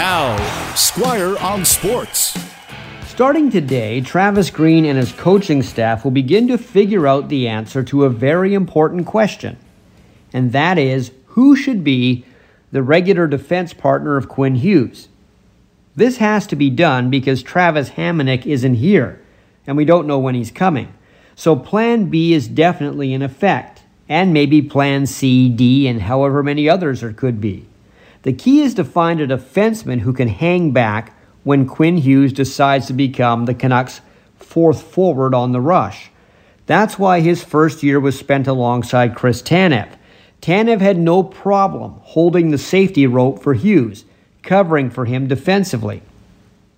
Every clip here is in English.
Now, Squire on Sports. Starting today, Travis Green and his coaching staff will begin to figure out the answer to a very important question. And that is who should be the regular defense partner of Quinn Hughes? This has to be done because Travis Hamonic isn't here, and we don't know when he's coming. So Plan B is definitely in effect, and maybe Plan C, D, and however many others there could be. The key is to find a defenseman who can hang back when Quinn Hughes decides to become the Canucks' fourth forward on the rush. That's why his first year was spent alongside Chris Tanev. Tanev had no problem holding the safety rope for Hughes, covering for him defensively.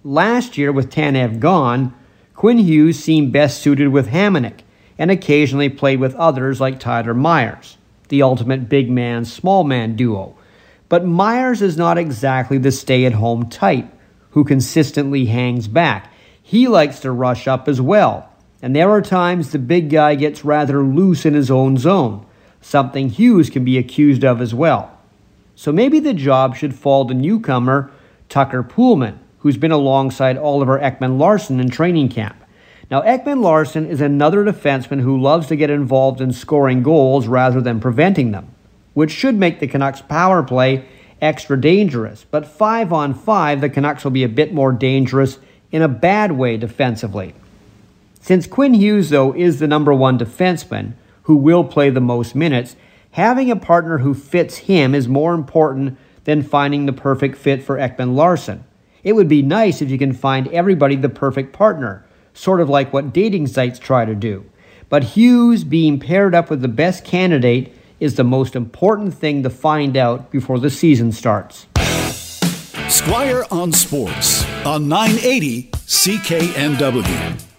Last year, with Tanev gone, Quinn Hughes seemed best suited with Hamonic and occasionally played with others like Tyler Myers, the ultimate big man small man duo. But Myers is not exactly the stay at home type who consistently hangs back. He likes to rush up as well, and there are times the big guy gets rather loose in his own zone, something Hughes can be accused of as well. So maybe the job should fall to newcomer Tucker Poolman, who's been alongside Oliver Ekman Larsson in training camp. Now, Ekman Larsson is another defenseman who loves to get involved in scoring goals rather than preventing them which should make the Canucks' power play extra dangerous. But five on five, the Canucks will be a bit more dangerous in a bad way defensively. Since Quinn Hughes, though, is the number one defenseman who will play the most minutes, having a partner who fits him is more important than finding the perfect fit for Ekman Larsson. It would be nice if you can find everybody the perfect partner, sort of like what dating sites try to do. But Hughes being paired up with the best candidate is the most important thing to find out before the season starts. Squire on Sports on 980 CKNW.